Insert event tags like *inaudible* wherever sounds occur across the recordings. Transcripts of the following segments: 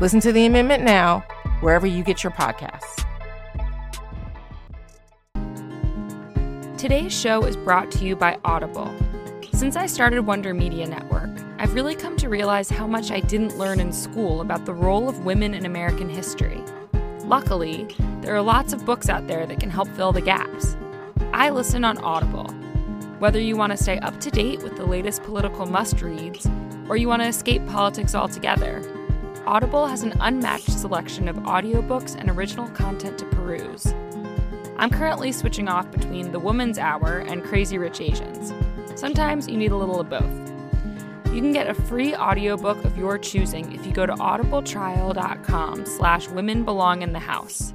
Listen to the amendment now, wherever you get your podcasts. Today's show is brought to you by Audible. Since I started Wonder Media Network, I've really come to realize how much I didn't learn in school about the role of women in American history. Luckily, there are lots of books out there that can help fill the gaps. I listen on Audible. Whether you want to stay up to date with the latest political must reads, or you want to escape politics altogether, Audible has an unmatched selection of audiobooks and original content to peruse. I'm currently switching off between The Woman's Hour and Crazy Rich Asians. Sometimes you need a little of both. You can get a free audiobook of your choosing if you go to audibletrial.com slash women belong in the house.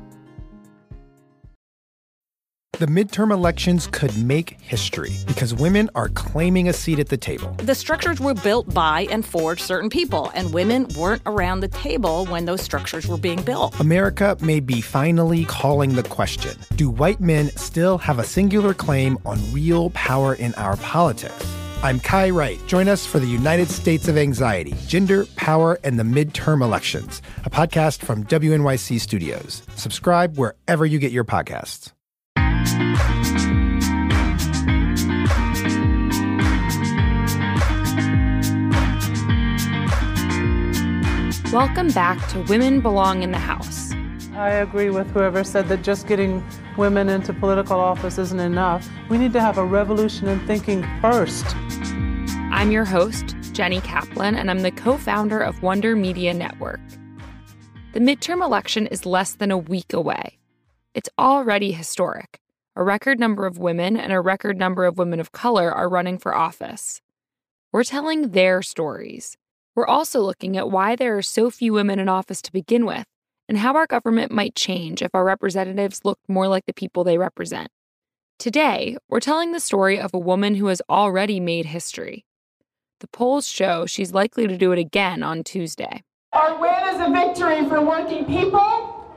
The midterm elections could make history because women are claiming a seat at the table. The structures were built by and for certain people, and women weren't around the table when those structures were being built. America may be finally calling the question Do white men still have a singular claim on real power in our politics? I'm Kai Wright. Join us for the United States of Anxiety Gender, Power, and the Midterm Elections, a podcast from WNYC Studios. Subscribe wherever you get your podcasts. Welcome back to Women Belong in the House. I agree with whoever said that just getting women into political office isn't enough. We need to have a revolution in thinking first. I'm your host, Jenny Kaplan, and I'm the co founder of Wonder Media Network. The midterm election is less than a week away. It's already historic. A record number of women and a record number of women of color are running for office. We're telling their stories. We're also looking at why there are so few women in office to begin with, and how our government might change if our representatives looked more like the people they represent. Today, we're telling the story of a woman who has already made history. The polls show she's likely to do it again on Tuesday. Our win is a victory for working people,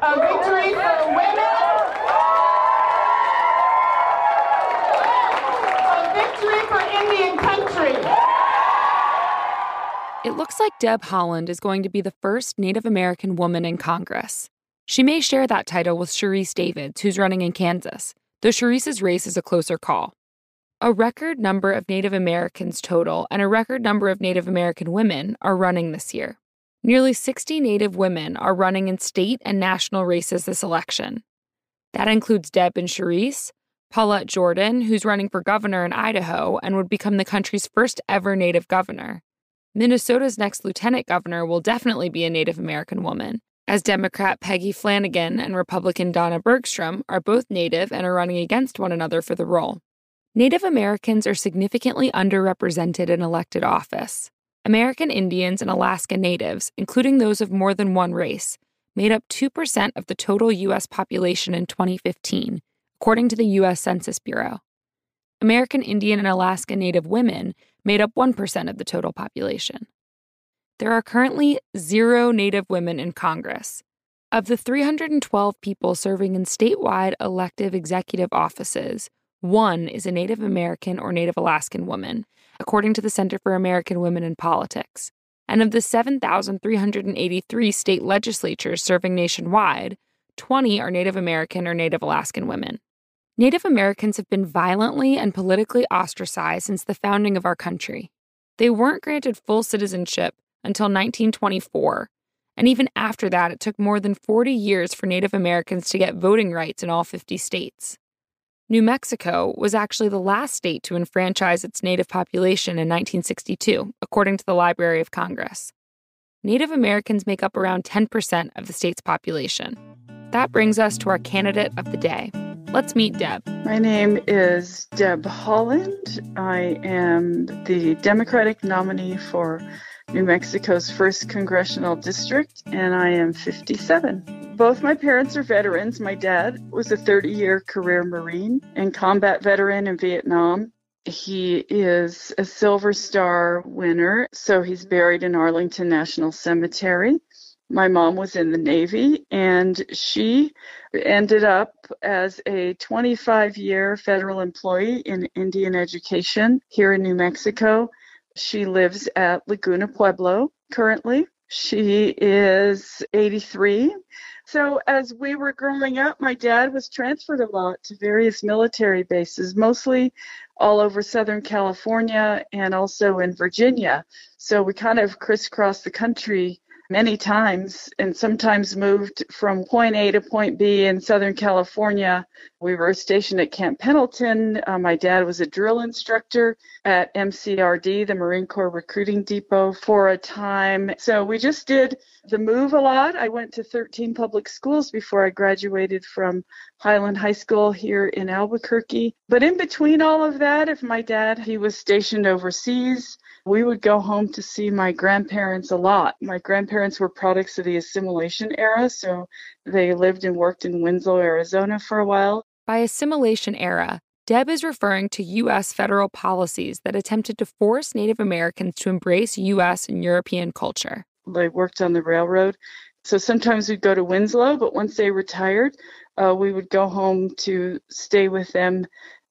a victory for women, a victory for Indian country. It looks like Deb Haaland is going to be the first Native American woman in Congress. She may share that title with Sharice Davids, who's running in Kansas, though Sharice's race is a closer call. A record number of Native Americans total and a record number of Native American women are running this year. Nearly 60 Native women are running in state and national races this election. That includes Deb and Sharice, Paulette Jordan, who's running for governor in Idaho and would become the country's first ever Native governor, Minnesota's next lieutenant governor will definitely be a Native American woman, as Democrat Peggy Flanagan and Republican Donna Bergstrom are both Native and are running against one another for the role. Native Americans are significantly underrepresented in elected office. American Indians and Alaska Natives, including those of more than one race, made up 2% of the total U.S. population in 2015, according to the U.S. Census Bureau. American Indian and Alaska Native women made up 1% of the total population. There are currently zero Native women in Congress. Of the 312 people serving in statewide elective executive offices, one is a Native American or Native Alaskan woman, according to the Center for American Women in Politics. And of the 7,383 state legislatures serving nationwide, 20 are Native American or Native Alaskan women. Native Americans have been violently and politically ostracized since the founding of our country. They weren't granted full citizenship until 1924, and even after that, it took more than 40 years for Native Americans to get voting rights in all 50 states. New Mexico was actually the last state to enfranchise its Native population in 1962, according to the Library of Congress. Native Americans make up around 10% of the state's population. That brings us to our candidate of the day. Let's meet Deb. My name is Deb Haaland. I am the Democratic nominee for New Mexico's 1st Congressional District, and I am 57. Both my parents are veterans. My dad was a 30 year career Marine and combat veteran in Vietnam. He is a Silver Star winner, so he's buried in Arlington National Cemetery. My mom was in the Navy and she ended up as a 25 year federal employee in Indian education here in New Mexico. She lives at Laguna Pueblo currently. She is 83. So, as we were growing up, my dad was transferred a lot to various military bases, mostly all over Southern California and also in Virginia. So, we kind of crisscrossed the country many times and sometimes moved from point A to point B in Southern California. We were stationed at Camp Pendleton. Uh, my dad was a drill instructor at MCRD, the Marine Corps Recruiting Depot, for a time. So we just did the move a lot. I went to 13 public schools before I graduated from Highland High School here in Albuquerque. But in between all of that, if my dad, he was stationed overseas, we would go home to see my grandparents a lot. My grandparents were products of the assimilation era, so they lived and worked in Winslow, Arizona for a while. By assimilation era, Deb is referring to U.S. federal policies that attempted to force Native Americans to embrace U.S. and European culture. They worked on the railroad. So sometimes we'd go to Winslow, but once they retired, uh, we would go home to stay with them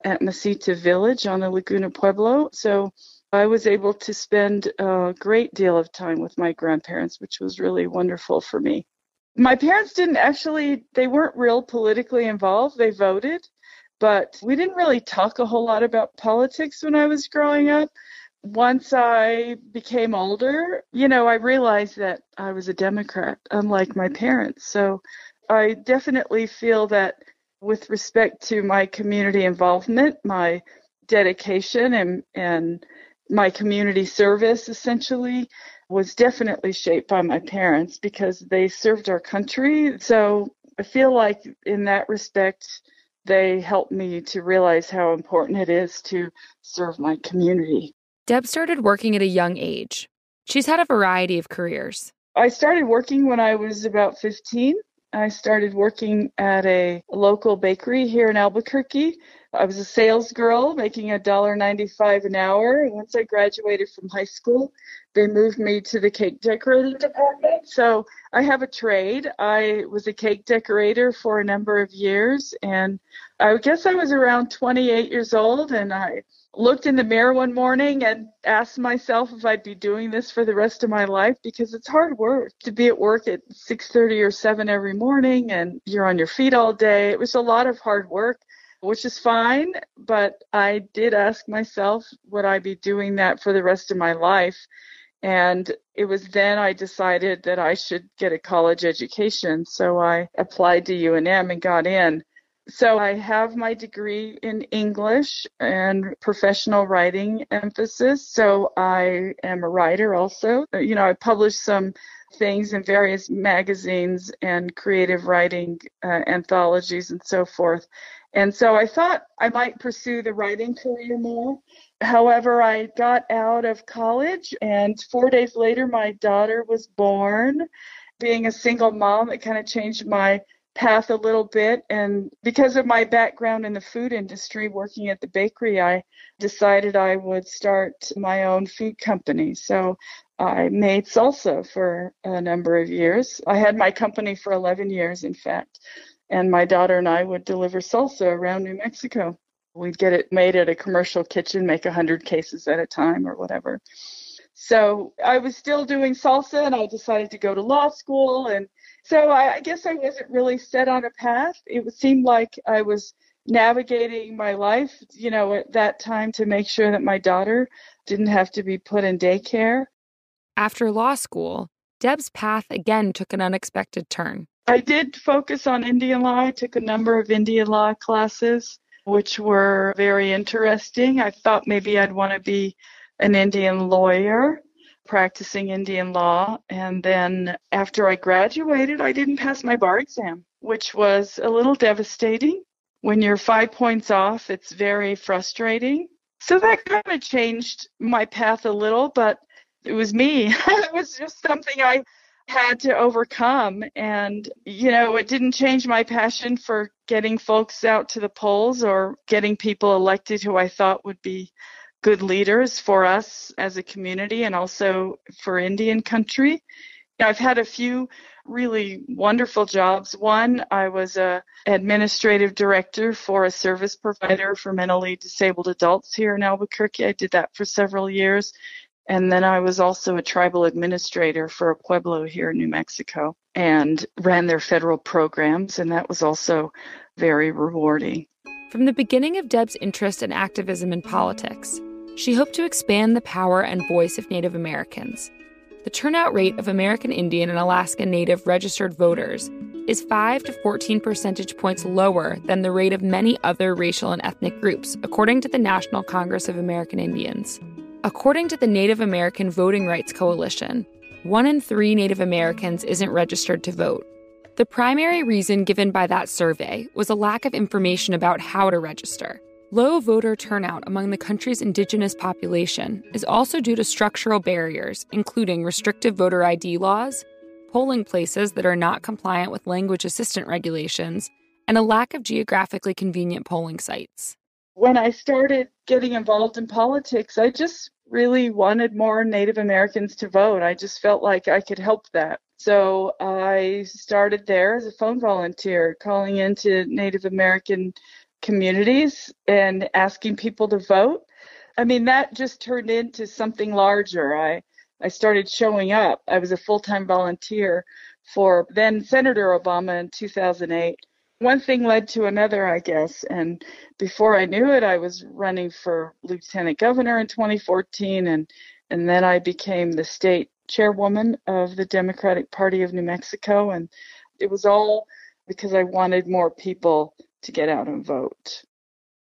at Mesita Village on the Laguna Pueblo. So I was able to spend a great deal of time with my grandparents, which was really wonderful for me. My parents didn't actually, they weren't real politically involved. They voted, but we didn't really talk a whole lot about politics when I was growing up. Once I became older, you know, I realized that I was a Democrat, unlike my parents. So I definitely feel that with respect to my community involvement, my dedication and, and my community service essentially was definitely shaped by my parents because they served our country. So I feel like in that respect, they helped me to realize how important it is to serve my community. Deb started working at a young age. She's had a variety of careers. I started working when I was about 15. I started working at a local bakery here in Albuquerque. I was a sales girl making a dollar ninety-five an hour. Once I graduated from high school, they moved me to the cake decorating department. So I have a trade. I was a cake decorator for a number of years, and I guess I was around 28 years old, and I looked in the mirror one morning and asked myself if I'd be doing this for the rest of my life because it's hard work to be at work at 6:30 or 7 every morning and you're on your feet all day. It was a lot of hard work, which is fine, but I did ask myself would I be doing that for the rest of my life? And it was then I decided that I should get a college education. So I applied to UNM and got in. So I have my degree in English and professional writing emphasis. So I am a writer also. You know, I published some things in various magazines and creative writing uh, anthologies and so forth. And so I thought I might pursue the writing career more. However, I got out of college, and four days later, my daughter was born. Being a single mom, it kind of changed my path a little bit. And because of my background in the food industry, working at the bakery, I decided I would start my own food company. So I made salsa for a number of years. I had my company for 11 years, in fact. And my daughter and I would deliver salsa around New Mexico. We'd get it made at a commercial kitchen, make 100 cases at a time or whatever. So I was still doing salsa and I decided to go to law school and so I, I guess I wasn't really set on a path. It seemed like I was navigating my life, you know, at that time to make sure that my daughter didn't have to be put in daycare. After law school, Deb's path again took an unexpected turn. I did focus on Indian law. I took a number of Indian law classes, which were very interesting. I thought maybe I'd want to be an Indian lawyer practicing Indian law. And then after I graduated, I didn't pass my bar exam, which was a little devastating. When you're five points off, it's very frustrating. So that kind of changed my path a little, but it was me. *laughs* it was just something I had to overcome. And, you know, it didn't change my passion for getting folks out to the polls or getting people elected who I thought would be good leaders for us as a community and also for Indian country. I've had a few really wonderful jobs. One, I was a administrative director for a service provider for mentally disabled adults here in Albuquerque. I did that for several years. And then I was also a tribal administrator for a pueblo here in New Mexico and ran their federal programs, and that was also very rewarding. From the beginning of Deb's interest in activism and politics, she hoped to expand the power and voice of Native Americans. The turnout rate of American Indian and Alaska Native registered voters is 5 to 14 percentage points lower than the rate of many other racial and ethnic groups, according to the National Congress of American Indians. According to the Native American Voting Rights Coalition, one in three Native Americans isn't registered to vote. The primary reason given by that survey was a lack of information about how to register. Low voter turnout among the country's indigenous population is also due to structural barriers, including restrictive voter ID laws, polling places that are not compliant with language assistant regulations, and a lack of geographically convenient polling sites. When I started getting involved in politics, I just really wanted more Native Americans to vote. I just felt like I could help that. So I started there as a phone volunteer, calling into Native American communities and asking people to vote. I mean, that just turned into something larger. I, I started showing up. I was a full time volunteer for then Senator Obama in 2008 one thing led to another, I guess. And before I knew it, I was running for lieutenant governor in 2014, and and then I became the state chairwoman of the Democratic Party of New Mexico, and it was all because I wanted more people to get out and vote.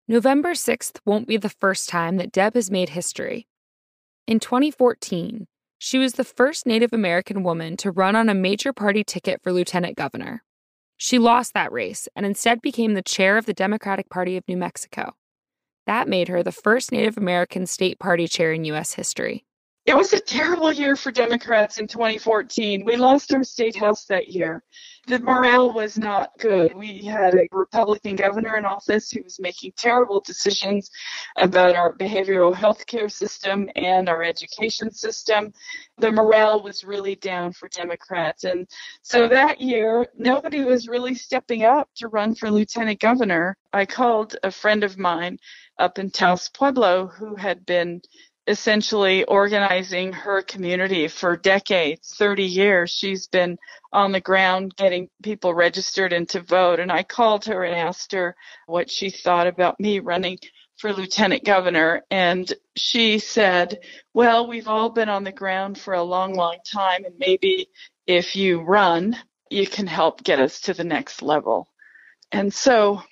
November 6th won't be the first time that Deb has made history. In 2014, she was the first Native American woman to run on a major party ticket for lieutenant governor. She lost that race and instead became the chair of the Democratic Party of New Mexico. That made her the first Native American state party chair in U.S. history. It was a terrible year for Democrats in 2014. We lost our state house that year. The morale was not good. We had a Republican governor in office who was making terrible decisions about our behavioral health care system and our education system. The morale was really down for Democrats. And so that year, nobody was really stepping up to run for lieutenant governor. I called a friend of mine up in Taos Pueblo who had been essentially organizing her community for decades 30 years. She's been on the ground getting people registered and to vote and i called her and asked her what she thought about me running for lieutenant governor and she said well we've all been on the ground for a long long time and maybe if you run you can help get us to the next level. And so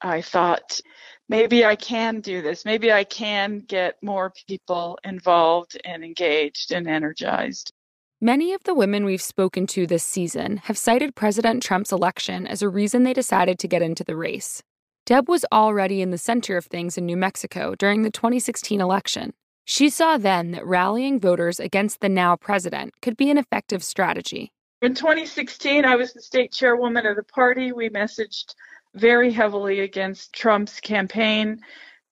i thought maybe I can do this. Maybe I can get more people involved and engaged and energized. Many of the women we've spoken to this season have cited President Trump's election as a reason they decided to get into the race. Deb was already in the center of things in New Mexico during the 2016 election. She saw then that rallying voters against the now president could be an effective strategy. In 2016, I was the state chairwoman of the party. We messaged very heavily against Trump's campaign,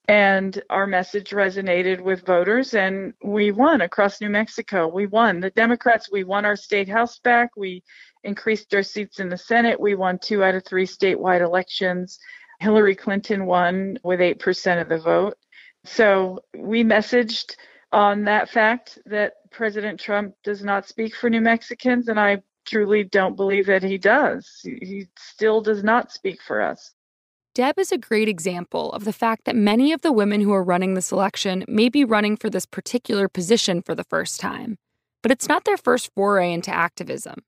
and our message resonated with voters, and we won across New Mexico. We won. The Democrats, we won our state house back. We increased our seats in the Senate. We won two out of three statewide elections. Hillary Clinton won with 8% of the vote. So we messaged on that fact that President Trump does not speak for New Mexicans, and I truly don't believe that he does. He still does not speak for us. Deb is a great example of the fact that many of the women who are running this election may be running for this particular position for the first time, but it's not their first foray into activism.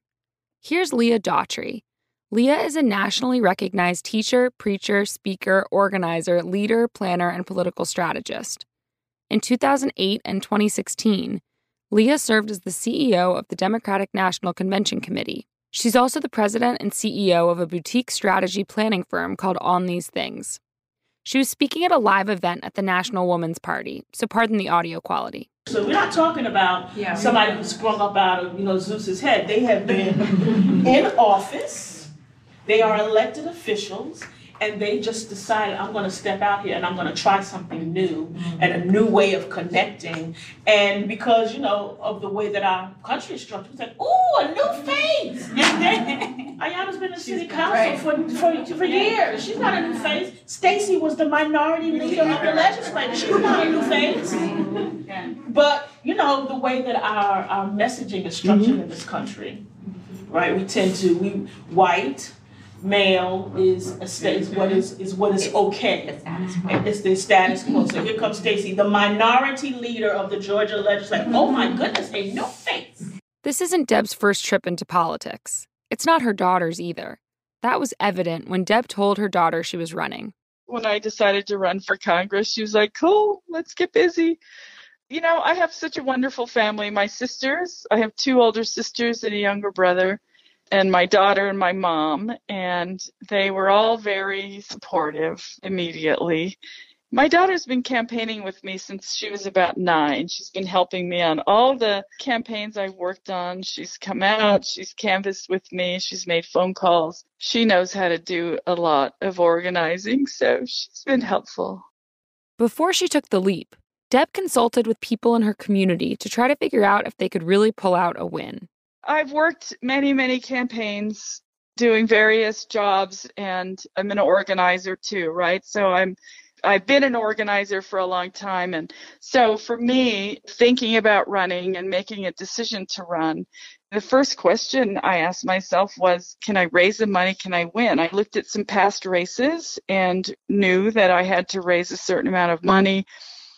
Here's Leah Daughtry. Leah is a nationally recognized teacher, preacher, speaker, organizer, leader, planner, and political strategist. In 2008 and 2016, Leah served as the CEO of the Democratic National Convention Committee. She's also the president and CEO of a boutique strategy planning firm called On These Things. She was speaking at a live event at the National Woman's Party, so pardon the audio quality. So we're not talking about yeah. somebody who sprung up out of you know Zeus's head. They have been *laughs* in office. They are elected officials and they just decided I'm going to step out here and I'm going to try something new mm-hmm. and a new way of connecting. And because you know of the way that our country is structured, we said, "Ooh, a new face." *laughs* *laughs* Ayanna's been in city council for, for for years. She's not a new face. Stacey was the minority leader of the legislature. She's not a new face. But you know the way that our our messaging is structured mm-hmm. in this country, right? We tend to we white male is a sta- is what is is what is okay. And it's the status quo. So here comes Stacey, the minority leader of the Georgia legislature. Oh my goodness, a no face. This isn't Deb's first trip into politics. It's not her daughter's either. That was evident when Deb told her daughter she was running. When I decided to run for Congress, she was like, "Cool, let's get busy." You know, I have such a wonderful family. My sisters, I have two older sisters and a younger brother and my daughter and my mom, and they were all very supportive immediately. My daughter's been campaigning with me since she was about nine. She's been helping me on all the campaigns I've worked on. She's come out, she's canvassed with me, she's made phone calls. She knows how to do a lot of organizing, so she's been helpful. Before she took the leap, Deb consulted with people in her community to try to figure out if they could really pull out a win. I've worked many, many campaigns doing various jobs and I'm an organizer too, right? So I'm I've been an organizer for a long time and so for me thinking about running and making a decision to run the first question I asked myself was can I raise the money? Can I win? I looked at some past races and knew that I had to raise a certain amount of money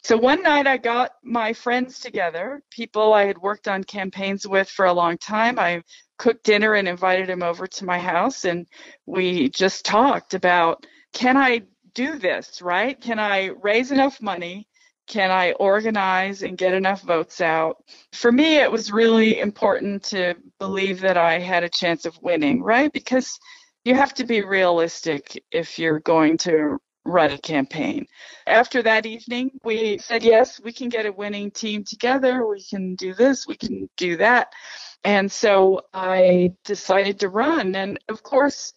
so one night I got my friends together, people I had worked on campaigns with for a long time. I cooked dinner and invited them over to my house, and we just talked about can I do this, right? Can I raise enough money? Can I organize and get enough votes out? For me, it was really important to believe that I had a chance of winning, right? Because you have to be realistic if you're going to run a campaign. After that evening, we said, yes, we can get a winning team together. We can do this, we can do that. And so I decided to run. And of course,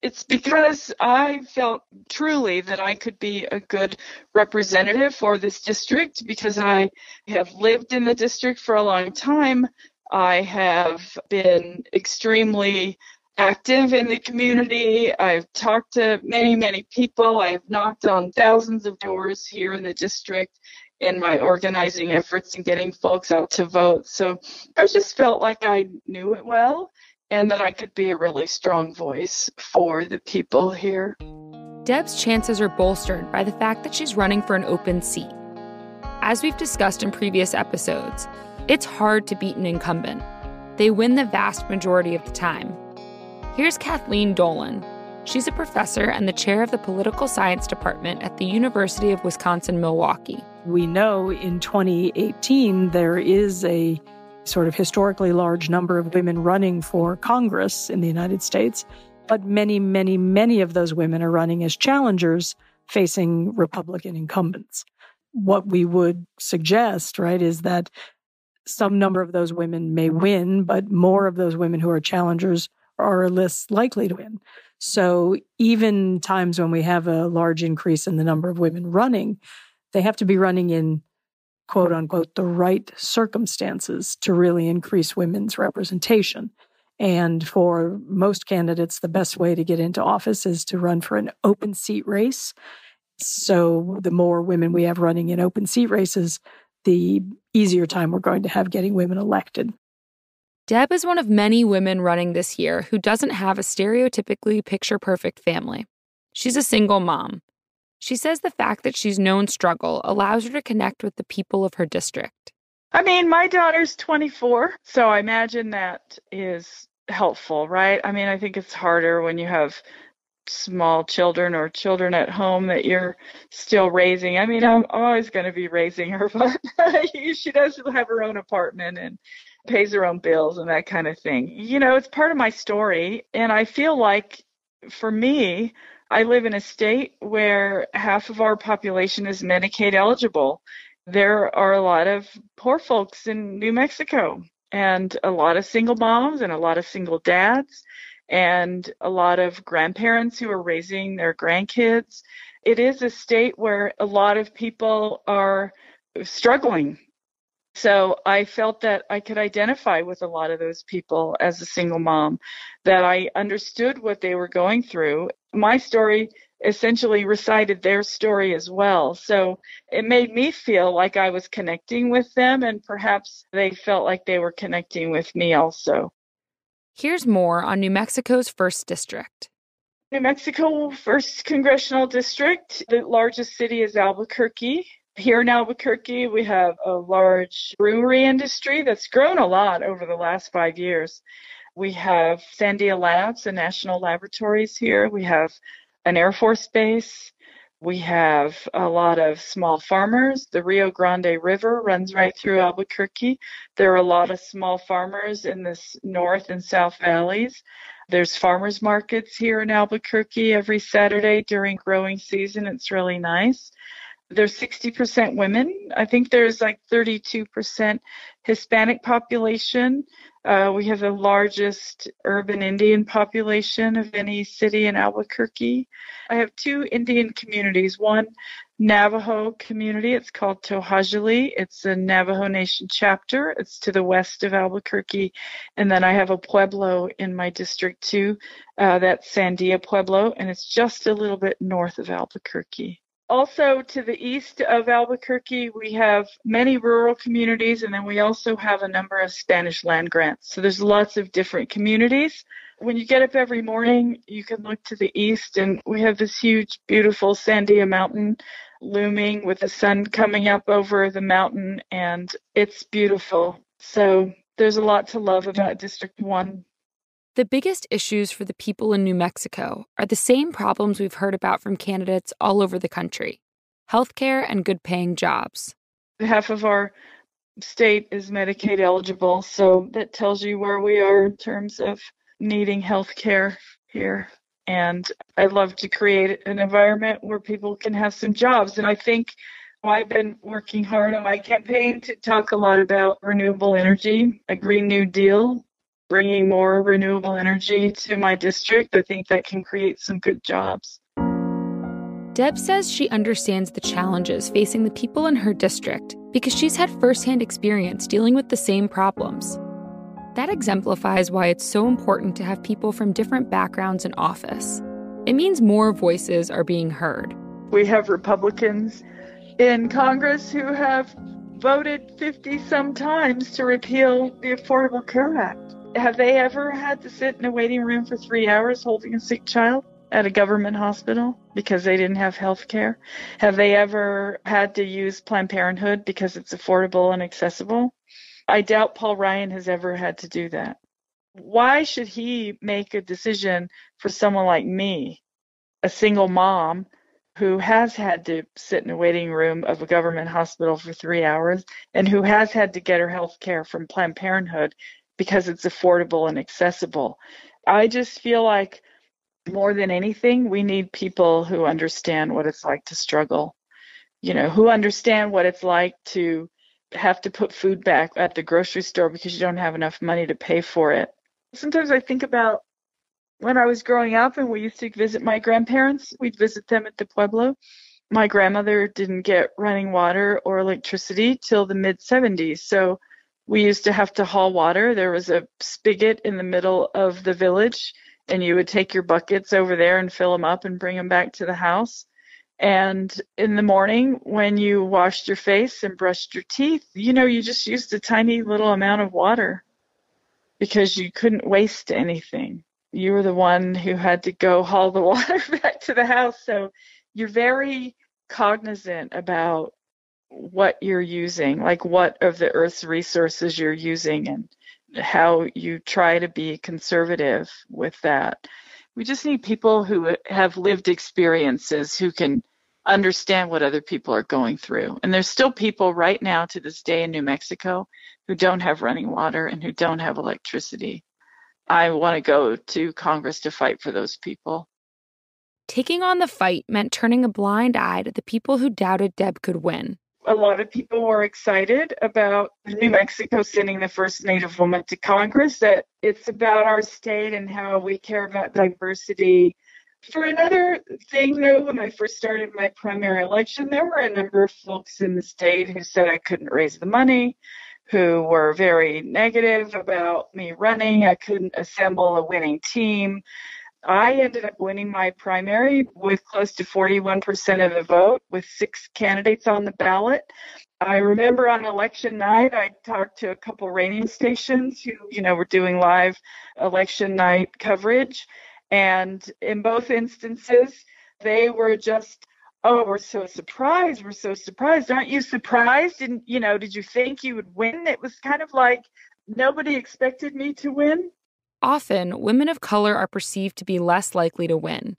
it's because I felt truly that I could be a good representative for this district because I have lived in the district for a long time. I have been extremely active in the community. I've talked to many, many people. I've knocked on thousands of doors here in the district in my organizing efforts and getting folks out to vote. So I just felt like I knew it well and that I could be a really strong voice for the people here. Deb's chances are bolstered by the fact that she's running for an open seat. As we've discussed in previous episodes, it's hard to beat an incumbent. They win the vast majority of the time, Here's Kathleen Dolan. She's a professor and the chair of the political science department at the University of Wisconsin Milwaukee. We know in 2018 there is a sort of historically large number of women running for Congress in the United States, but many, many, many of those women are running as challengers facing Republican incumbents. What we would suggest, right, is that some number of those women may win, but more of those women who are challengers are less likely to win. So even times when we have a large increase in the number of women running, they have to be running in quote unquote the right circumstances to really increase women's representation. And for most candidates, the best way to get into office is to run for an open seat race. So the more women we have running in open seat races, the easier time we're going to have getting women elected. Deb is one of many women running this year who doesn't have a stereotypically picture perfect family. She's a single mom. She says the fact that she's known struggle allows her to connect with the people of her district. I mean, my daughter's 24, so I imagine that is helpful, right? I mean, I think it's harder when you have small children or children at home that you're still raising. I mean, I'm always going to be raising her, *laughs* but she does have her own apartment and pays her own bills and that kind of thing. You know, it's part of my story. And I feel like for me, I live in a state where half of our population is Medicaid eligible. There are a lot of poor folks in New Mexico and a lot of single moms and a lot of single dads and a lot of grandparents who are raising their grandkids. It is a state where a lot of people are struggling. So I felt that I could identify with a lot of those people as a single mom, that I understood what they were going through. My story essentially recited their story as well. So it made me feel like I was connecting with them, and perhaps they felt like they were connecting with me also. Here's more on New Mexico's first district. New Mexico, first congressional district. The largest city is Albuquerque. Here in Albuquerque, we have a large brewery industry that's grown a lot over the last five years. We have Sandia Labs, the national laboratories here. We have an Air Force base. We have a lot of small farmers. The Rio Grande River runs right through Albuquerque. There are a lot of small farmers in the north and south valleys. There's farmers markets here in Albuquerque every Saturday during growing season. It's really nice there's 60% women. I think there's like 32% Hispanic population. Uh, we have the largest urban Indian population of any city in Albuquerque. I have two Indian communities. One Navajo community. It's called To'hajiilee. It's a Navajo Nation chapter. It's to the west of Albuquerque. And then I have a Pueblo in my district too. Uh, that's Sandia Pueblo, and it's just a little bit north of Albuquerque. Also, to the east of Albuquerque, we have many rural communities, and then we also have a number of Spanish land grants. So there's lots of different communities. When you get up every morning, you can look to the east, and we have this huge, beautiful Sandia Mountain looming with the sun coming up over the mountain, and it's beautiful. So there's a lot to love about District 1. The biggest issues for the people in New Mexico are the same problems we've heard about from candidates all over the country healthcare and good paying jobs. Half of our state is Medicaid eligible, so that tells you where we are in terms of needing health care here. And I'd love to create an environment where people can have some jobs. And I think I've been working hard on my campaign to talk a lot about renewable energy, a Green New Deal, bringing more renewable energy to my district, I think that can create some good jobs. Deb says she understands the challenges facing the people in her district because she's had firsthand experience dealing with the same problems. That exemplifies why it's so important to have people from different backgrounds in office. It means more voices are being heard. We have Republicans in Congress who have voted 50 some times to repeal the Affordable Care Act. Have they ever had to sit in a waiting room for three hours holding a sick child at a government hospital because they didn't have health care? Have they ever had to use Planned Parenthood because it's affordable and accessible? I doubt Paul Ryan has ever had to do that. Why should he make a decision for someone like me, a single mom who has had to sit in a waiting room of a government hospital for three hours and who has had to get her health care from Planned Parenthood because it's affordable and accessible. I just feel like more than anything, we need people who understand what it's like to struggle, you know, who understand what it's like to have to put food back at the grocery store because you don't have enough money to pay for it. Sometimes I think about when I was growing up and we used to visit my grandparents, we'd visit them at the Pueblo. My grandmother didn't get running water or electricity till the mid 70s. So we used to have to haul water. There was a spigot in the middle of the village, and you would take your buckets over there and fill them up and bring them back to the house. And in the morning, when you washed your face and brushed your teeth, you know, you just used a tiny little amount of water because you couldn't waste anything. You were the one who had to go haul the *laughs* water back to the house. So you're very cognizant about what you're using, like what of the Earth's resources you're using, and how you try to be conservative with that. We just need people who have lived experiences who can understand what other people are going through. And there's still people right now to this day in New Mexico who don't have running water and who don't have electricity. I want to go to Congress to fight for those people. Taking on the fight meant turning a blind eye to the people who doubted Deb could win a lot of people were excited about New Mexico sending the first Native woman to Congress, that it's about our state and how we care about diversity. For another thing, though, when I first started my primary election, there were a number of folks in the state who said I couldn't raise the money, who were very negative about me running. I couldn't assemble a winning team. I ended up winning my primary with close to 41% of the vote with six candidates on the ballot. I remember on election night, I talked to a couple radio stations who, you know, were doing live election night coverage. And in both instances, they were just, oh, we're so surprised. We're so surprised. Aren't you surprised? Didn't, you know, did you think you would win? It was kind of like nobody expected me to win. Often, women of color are perceived to be less likely to win.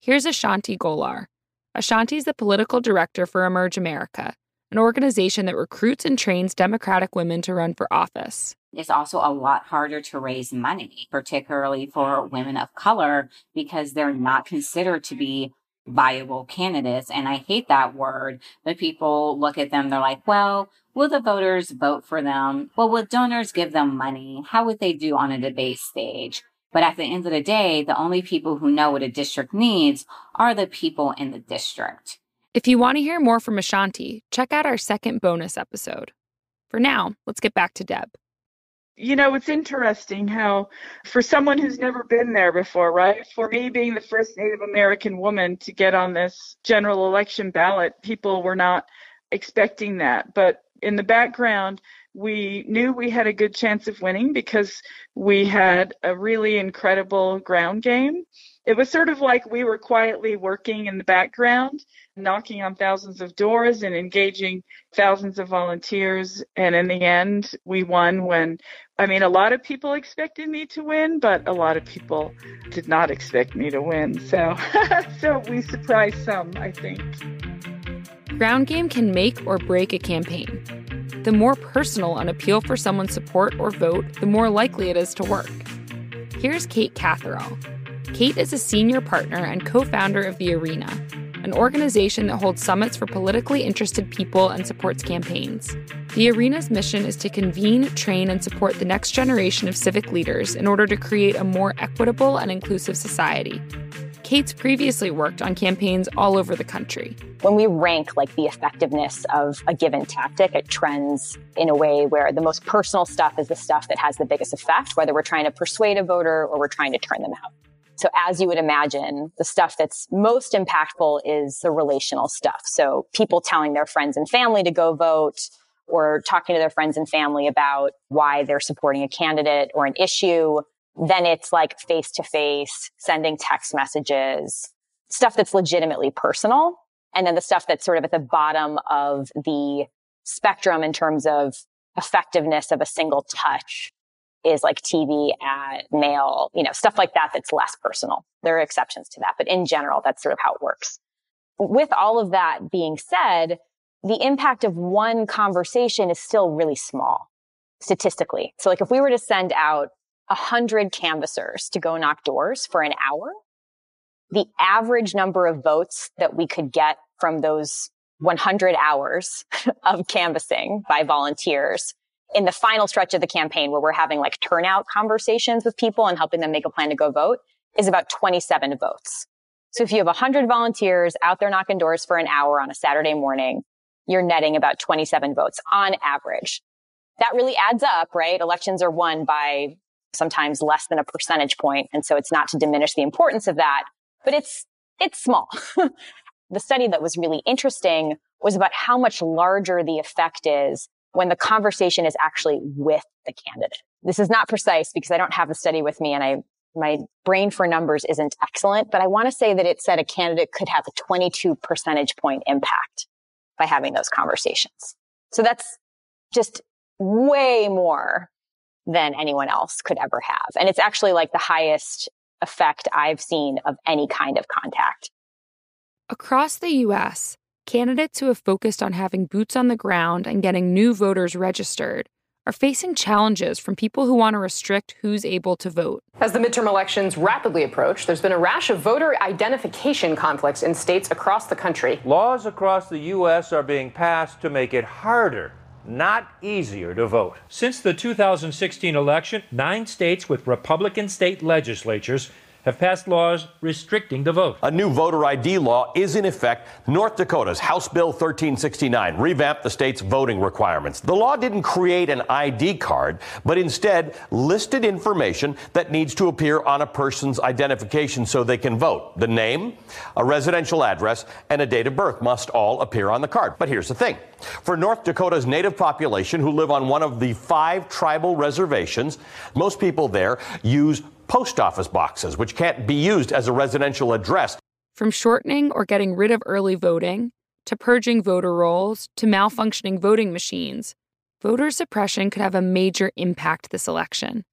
Here's Ashanti Gholar. Ashanti is the political director for Emerge America, an organization that recruits and trains Democratic women to run for office. It's also a lot harder to raise money, particularly for women of color, because they're not considered to be viable candidates. And I hate that word, but people look at them, they're like, well, will the voters vote for them? Well, will donors give them money? How would they do on a debate stage? But at the end of the day, the only people who know what a district needs are the people in the district. If you want to hear more from Ashanti, check out our second bonus episode. For now, let's get back to Deb. You know, it's interesting how, for someone who's never been there before, right? For me, being the first Native American woman to get on this general election ballot, people were not expecting that. But in the background, we knew we had a good chance of winning because we had a really incredible ground game it was sort of like we were quietly working in the background, knocking on thousands of doors and engaging thousands of volunteers. And in the end, we won when, I mean, a lot of people expected me to win, but a lot of people did not expect me to win. So, *laughs* so we surprised some, I think. Ground game can make or break a campaign. The more personal an appeal for someone's support or vote, the more likely it is to work. Here's Kate Catherall, Kate is a senior partner and co founder of The Arena, an organization that holds summits for politically interested people and supports campaigns. The Arena's mission is to convene, train, and support the next generation of civic leaders in order to create a more equitable and inclusive society. Kate's previously worked on campaigns all over the country. When we rank like the effectiveness of a given tactic, it trends in a way where the most personal stuff is the stuff that has the biggest effect, whether we're trying to persuade a voter or we're trying to turn them out. So as you would imagine, the stuff that's most impactful is the relational stuff. So people telling their friends and family to go vote or talking to their friends and family about why they're supporting a candidate or an issue. Then it's like face to face, sending text messages, stuff that's legitimately personal. And then the stuff that's sort of at the bottom of the spectrum in terms of effectiveness of a single touch is like TV ad, mail, you know, stuff like that that's less personal. There are exceptions to that, but in general, that's sort of how it works. With all of that being said, the impact of one conversation is still really small statistically. So like if we were to send out a hundred canvassers to go knock doors for an hour, the average number of votes that we could get from those 100 hours *laughs* of canvassing by volunteers in the final stretch of the campaign where we're having like turnout conversations with people and helping them make a plan to go vote is about 27 votes. So if you have 100 volunteers out there knocking doors for an hour on a Saturday morning, you're netting about 27 votes on average. That really adds up, right? Elections are won by sometimes less than a percentage point, And so it's not to diminish the importance of that, but it's, it's small. *laughs* the study that was really interesting was about how much larger the effect is when the conversation is actually with the candidate. This is not precise because I don't have the study with me and I, my brain for numbers isn't excellent, but I want to say that it said a candidate could have a 22 percentage point impact by having those conversations. So that's just way more than anyone else could ever have. And it's actually like the highest effect I've seen of any kind of contact. Across the US, Candidates who have focused on having boots on the ground and getting new voters registered are facing challenges from people who want to restrict who's able to vote. As the midterm elections rapidly approach, there's been a rash of voter identification conflicts in states across the country. Laws across the U.S. are being passed to make it harder not easier to vote. Since the 2016 election, nine states with Republican state legislatures have passed laws restricting the vote. A new voter ID law is in effect. North Dakota's House Bill 1369 revamped the state's voting requirements. The law didn't create an ID card, but instead listed information that needs to appear on a person's identification so they can vote. The name, a residential address, and a date of birth must all appear on the card. But here's the thing. For North Dakota's native population who live on one of the five tribal reservations, most people there use post office boxes, which can't be used as a residential address. From shortening or getting rid of early voting, to purging voter rolls, to malfunctioning voting machines, voter suppression could have a major impact this election.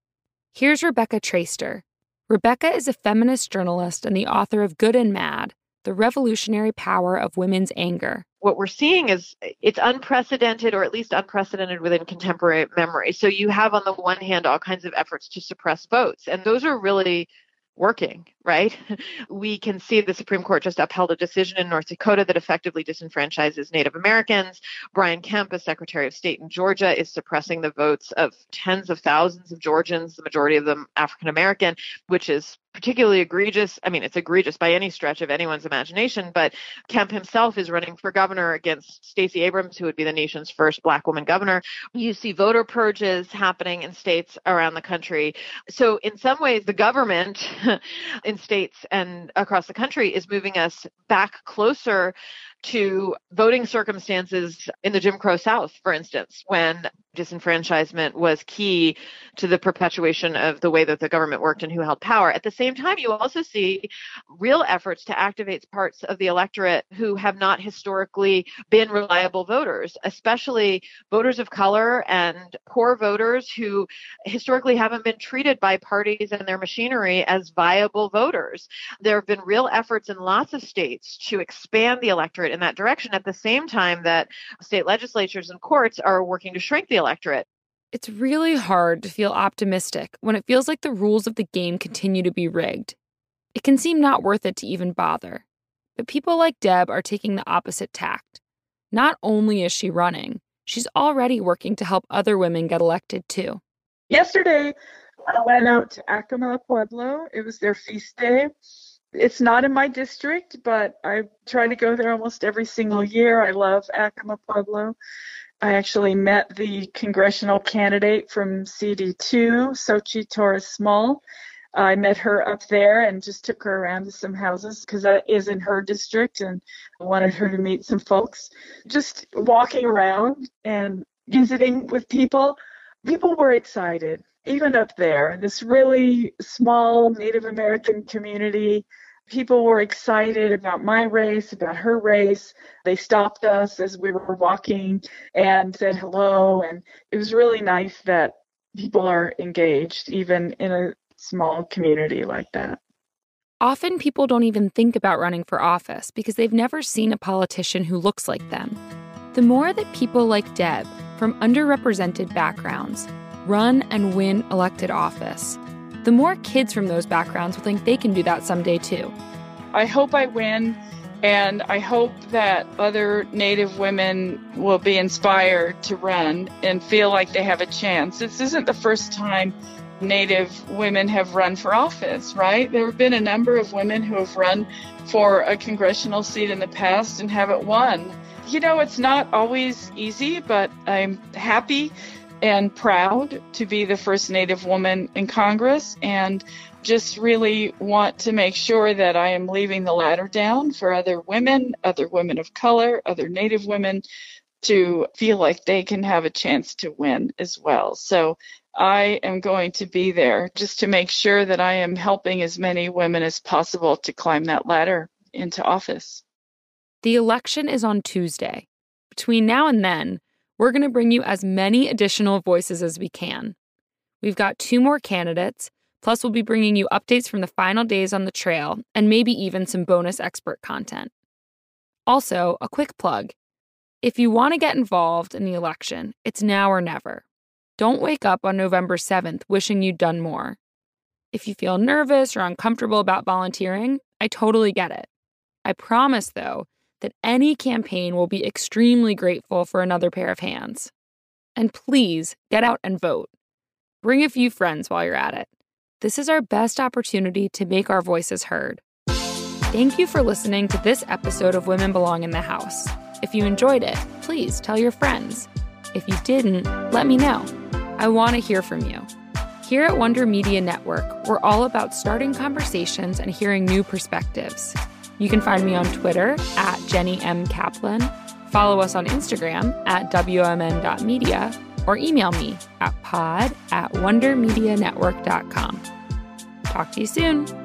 Here's Rebecca Traister. Rebecca is a feminist journalist and the author of Good and Mad The Revolutionary Power of Women's Anger what we're seeing is it's unprecedented or at least unprecedented within contemporary memory. So you have on the one hand all kinds of efforts to suppress votes and those are really working, right? *laughs* We can see the Supreme Court just upheld a decision in North Dakota that effectively disenfranchises Native Americans. Brian Kemp, as Secretary of State in Georgia, is suppressing the votes of tens of thousands of Georgians, the majority of them African American, which is particularly egregious. I mean, it's egregious by any stretch of anyone's imagination, but Kemp himself is running for governor against Stacey Abrams, who would be the nation's first black woman governor. You see voter purges happening in states around the country. So, in some ways, the government *laughs* in states and across the country is moving us back closer to voting circumstances in the Jim Crow South, for instance, when disenfranchisement was key to the perpetuation of the way that the government worked and who held power. At the same time, you also see real efforts to activate parts of the electorate who have not historically been reliable voters, especially voters of color and poor voters who historically haven't been treated by parties and their machinery as viable voters. There have been real efforts in lots of states to expand the electorate in that direction at the same time that state legislatures and courts are working to shrink the electorate. It's really hard to feel optimistic when it feels like the rules of the game continue to be rigged. It can seem not worth it to even bother. But people like Deb are taking the opposite tact. Not only is she running, she's already working to help other women get elected too. Yesterday, I went out to Acoma Pueblo. It was their feast day. It's not in my district, but I try to go there almost every single year. I love Acoma Pueblo. I actually met the congressional candidate from CD2, Xochitl Torres Small. I met her up there and just took her around to some houses because that is in her district and I wanted her to meet some folks. Just walking around and visiting with people, people were excited, even up there. This really small Native American community people were excited about my race, about her race. They stopped us as we were walking and said hello. And it was really nice that people are engaged, even in a small community like that. Often people don't even think about running for office because they've never seen a politician who looks like them. The more that people like Deb, from underrepresented backgrounds, run and win elected office, the more kids from those backgrounds will think they can do that someday too. I hope I win, and I hope that other Native women will be inspired to run and feel like they have a chance. This isn't the first time Native women have run for office, right? There have been a number of women who have run for a congressional seat in the past and haven't won. You know, it's not always easy, but I'm happy and proud to be the first Native woman in Congress and just really want to make sure that I am leaving the ladder down for other women, other women of color, other Native women to feel like they can have a chance to win as well. So I am going to be there just to make sure that I am helping as many women as possible to climb that ladder into office. The election is on Tuesday. Between now and then, we're going to bring you as many additional voices as we can. We've got two more candidates, plus, we'll be bringing you updates from the final days on the trail and maybe even some bonus expert content. Also, a quick plug if you want to get involved in the election, it's now or never. Don't wake up on November 7th wishing you'd done more. If you feel nervous or uncomfortable about volunteering, I totally get it. I promise, though, that any campaign will be extremely grateful for another pair of hands. And please get out and vote. Bring a few friends while you're at it. This is our best opportunity to make our voices heard. Thank you for listening to this episode of Women Belong in the House. If you enjoyed it, please tell your friends. If you didn't, let me know. I want to hear from you. Here at Wonder Media Network, we're all about starting conversations and hearing new perspectives. You can find me on Twitter at Jenny M. Kaplan, follow us on Instagram at WMN.media, or email me at pod at wondermedianetwork.com. Talk to you soon.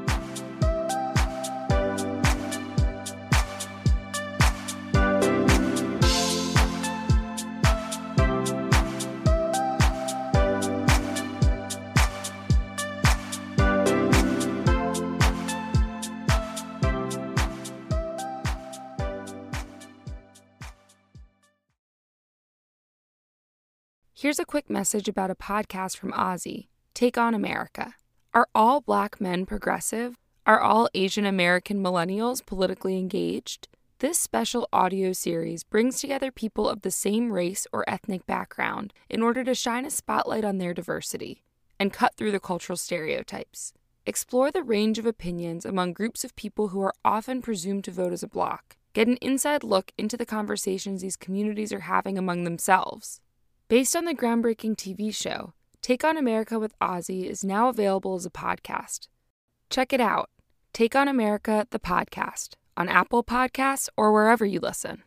Here's a quick message about a podcast from OZY Take on America. Are all black men progressive? Are all Asian American millennials politically engaged? This special audio series brings together people of the same race or ethnic background in order to shine a spotlight on their diversity and cut through the cultural stereotypes. Explore the range of opinions among groups of people who are often presumed to vote as a bloc. Get an inside look into the conversations these communities are having among themselves. Based on the groundbreaking TV show, Take on America with OZY is now available as a podcast. Check it out. Take on America, the podcast, on Apple Podcasts or wherever you listen.